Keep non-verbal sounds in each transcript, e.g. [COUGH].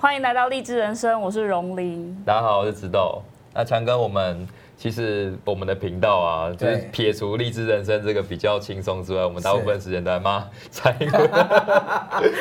欢迎来到励志人生，我是荣麟。大家好，我是植豆。那强哥，我们其实我们的频道啊，就是撇除励志人生这个比较轻松之外，我们大部分时间都在骂 [LAUGHS] 蔡英文。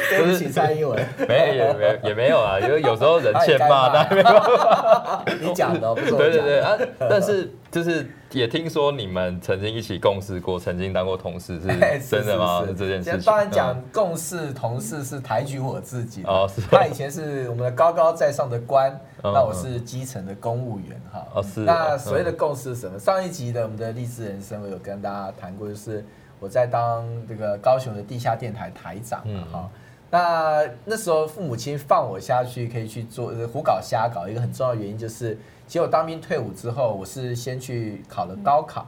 对不起，蔡英文。没有，也没也没有啊，因为有时候人欠骂，那没办法。你讲的，不是我讲的。对对对啊，但是就是。也听说你们曾经一起共事过，曾经当过同事，是 [LAUGHS] 真的吗？是这件事情。当然讲共事同事是抬举我自己哦，是。他以前是我们的高高在上的官，那我是基层的公务员哈。哦，是。那所谓的共识是什么？上一集的我们的励志人生，我有跟大家谈过，就是我在当这个高雄的地下电台台长哈。那那时候父母亲放我下去，可以去做胡搞瞎搞，一个很重要的原因就是。其实我当兵退伍之后，我是先去考了高考。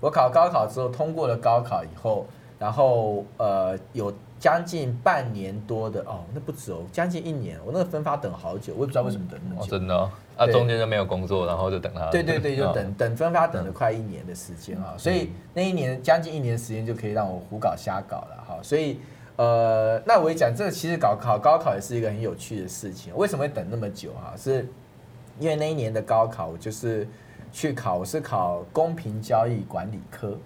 我考高考之后，通过了高考以后，然后呃有将近半年多的哦，那不止哦，将近一年。我那个分发等好久，我也不知道为什么等那么久。哦、真的、哦？啊，中间就没有工作，然后就等他。对对对，就等等分发，等了快一年的时间啊。所以那一年将近一年时间就可以让我胡搞瞎搞了哈。所以呃，那我也讲这个，其实搞考高考也是一个很有趣的事情。为什么会等那么久哈？是。因为那一年的高考，我就是去考，我是考公平交易管理科，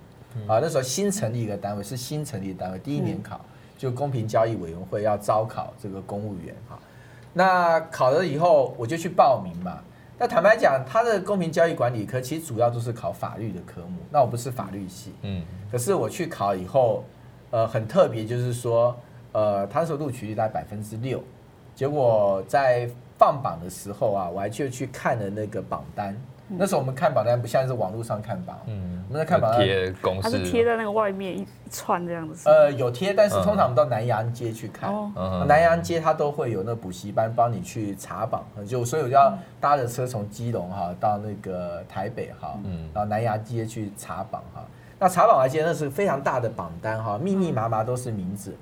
啊，那时候新成立一个单位，是新成立的单位，第一年考就公平交易委员会要招考这个公务员哈。那考了以后，我就去报名嘛。那坦白讲，他的公平交易管理科其实主要都是考法律的科目。那我不是法律系，嗯，可是我去考以后，呃，很特别，就是说，呃，他那时候录取率在百分之六，结果在。放榜的时候啊，我还就去看了那个榜单。那时候我们看榜单不像是网络上看榜，嗯，我们在看榜单贴公式，它是贴在那个外面一串这样子。呃，有贴，但是通常我们到南洋街去看，南洋街它都会有那补习班帮你去查榜，就所以我就要搭着车从基隆哈到那个台北哈，嗯，然后南洋街去查榜哈。那查榜我还记得那是非常大的榜单哈，密密麻麻都是名字。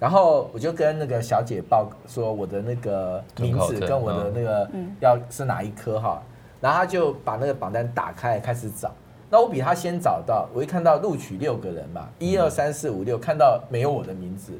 然后我就跟那个小姐报说我的那个名字跟我的那个要是哪一科哈，然后他就把那个榜单打开开始找，那我比他先找到，我一看到录取六个人嘛，一二三四五六，看到没有我的名字，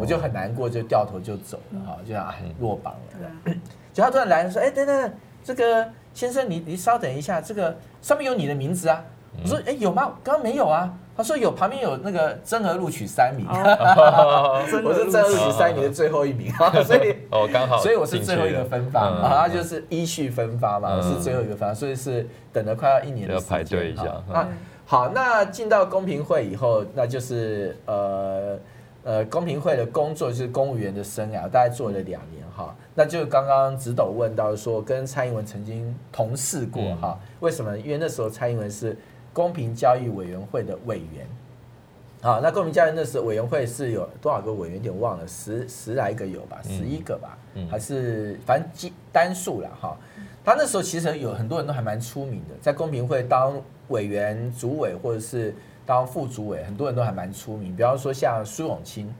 我就很难过，就掉头就走了哈，就啊落榜了。[COUGHS] 就他突然来说，哎等等，这个先生你你稍等一下，这个上面有你的名字啊，我说哎有吗？刚刚没有啊。他说有，旁边有那个增额录取三名，[LAUGHS] 我是增额录取三名的最后一名，[LAUGHS] 所以哦刚好，所以我是最后一个分发嘛，他就是依序分发嘛，我是最后一个分发，所以是等了快要一年的时间，要排队一下。那好，那进到公平会以后，那就是呃呃公平会的工作就是公务员的生涯，大概做了两年哈。那就刚刚直斗问到说，跟蔡英文曾经同事过哈，为什么？因为那时候蔡英文是。公平交易委员会的委员，好，那公平交易那时候委员会是有多少个委员？有点忘了，十十来个有吧，十一个吧，还是反正单数了哈。他那时候其实有很多人都还蛮出名的，在公平会当委员、主委或者是当副主委，很多人都还蛮出名。比方说像苏永清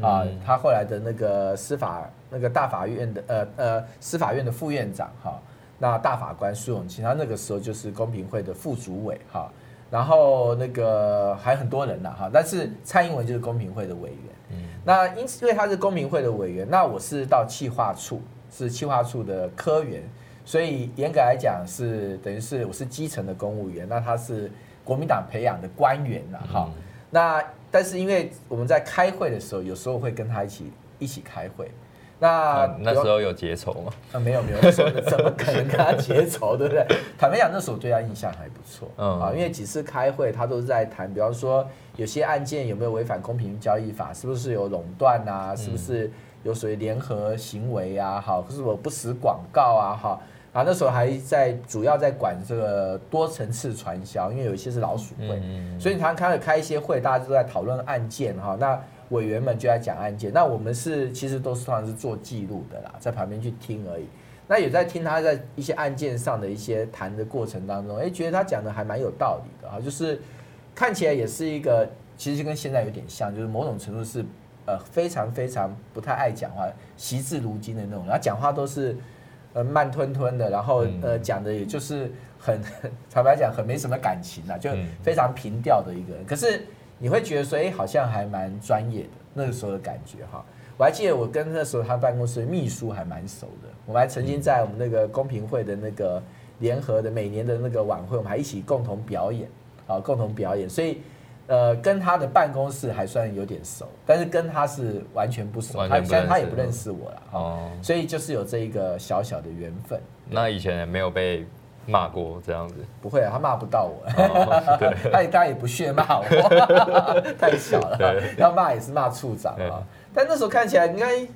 啊，他后来的那个司法那个大法院的呃呃司法院的副院长哈。那大法官苏永清，他那个时候就是公平会的副主委哈，然后那个还很多人呐哈，但是蔡英文就是公平会的委员，嗯，那因此因为他是公平会的委员，那我是到企划处，是企划处的科员，所以严格来讲是等于是我是基层的公务员，那他是国民党培养的官员呐哈，那但是因为我们在开会的时候，有时候会跟他一起一起开会。那那时候有结仇吗？啊，没有没有，那时候怎么可能跟他结仇，对不对？坦白讲，那时候对他印象还不错，嗯啊，因为几次开会，他都是在谈，比方说有些案件有没有违反公平交易法，是不是有垄断啊，是不是有所谓联合行为啊，好，是否不实广告啊，哈，啊，那时候还在主要在管这个多层次传销，因为有一些是老鼠会，所以他开了开一些会，大家都在讨论案件哈，那。委员们就在讲案件，那我们是其实都是通常是做记录的啦，在旁边去听而已。那也在听他在一些案件上的一些谈的过程当中，哎，觉得他讲的还蛮有道理的啊，就是看起来也是一个，其实跟现在有点像，就是某种程度是呃非常非常不太爱讲话，惜字如金的那种，然后讲话都是呃慢吞吞的，然后呃讲的也就是很 [LAUGHS] 坦白讲很没什么感情啊，就非常平调的一个人，可是。你会觉得说，哎，好像还蛮专业的那个时候的感觉哈。我还记得我跟那时候他办公室的秘书还蛮熟的，我们还曾经在我们那个公平会的那个联合的每年的那个晚会，我们还一起共同表演啊，共同表演，所以。呃，跟他的办公室还算有点熟，但是跟他是完全不熟，他他也不认识我了，哦，所以就是有这一个小小的缘分。那以前也没有被骂过这样子？不会啊，他骂不到我，[LAUGHS] 他也当然也不屑骂我，[LAUGHS] 太小了，要骂也是骂处长啊。但那时候看起来应该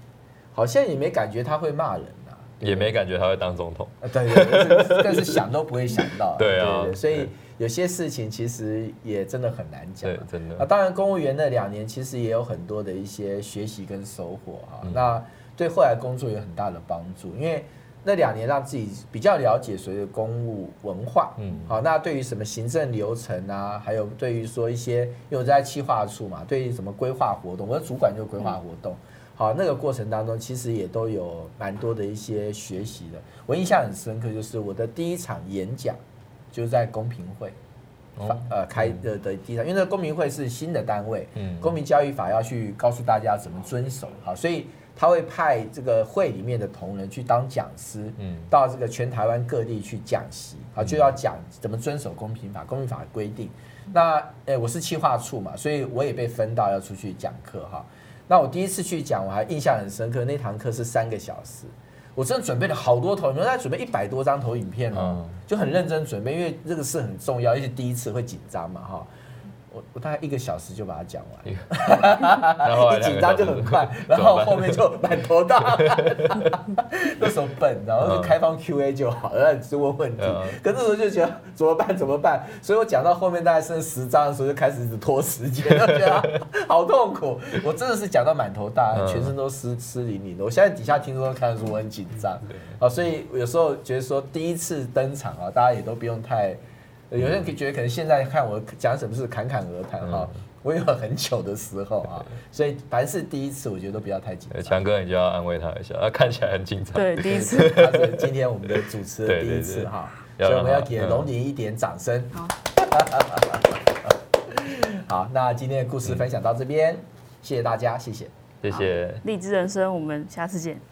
好像也没感觉他会骂人啊，也没感觉他会当总统，对对，但是想都不会想到，[LAUGHS] 对啊，所以。有些事情其实也真的很难讲，对，真的。啊。当然，公务员那两年其实也有很多的一些学习跟收获哈。那对后来工作有很大的帮助，因为那两年让自己比较了解所谓的公务文化，嗯，好。那对于什么行政流程啊，还有对于说一些，因为我在企划处嘛，对于什么规划活动，我的主管就是规划活动，好，那个过程当中其实也都有蛮多的一些学习的。我印象很深刻，就是我的第一场演讲。就是在公平会，呃开的的第一场，因为那公平会是新的单位，嗯，公民教育法要去告诉大家怎么遵守，好，所以他会派这个会里面的同仁去当讲师，嗯，到这个全台湾各地去讲习，啊，就要讲怎么遵守公平法，公平法的规定。那诶，我是企划处嘛，所以我也被分到要出去讲课哈。那我第一次去讲，我还印象很深刻，那堂课是三个小时。我真的准备了好多投影片，在准备一百多张投影片哦，就很认真准备，因为这个事很重要，而且第一次会紧张嘛哈。我我大概一个小时就把它讲完，[LAUGHS] 一紧张就很快，然后后面就满头大汗，[LAUGHS] 那时候笨，然后就开放 Q&A 就好，让你去问问题。可那时候就觉得怎么办怎么办，所以我讲到后面大概剩十张的时候就开始一直拖时间，就觉得好痛苦。我真的是讲到满头大汗，全身都湿湿淋淋的。我现在底下听说都看得出我很紧张，啊，所以有时候觉得说第一次登场啊，大家也都不用太。有些人可以觉得可能现在看我讲什么是侃侃而谈哈，我有很久的时候啊，所以凡是第一次，我觉得都不要太紧张。强哥，你就要安慰他一下，他看起来很紧张。对，[LAUGHS] 第一次，他是今天我们的主持人第一次哈，所以我们要给荣霖一点掌声。好，[LAUGHS] 好，那今天的故事分享到这边，谢谢大家，谢谢，谢谢。荔枝人生，我们下次见。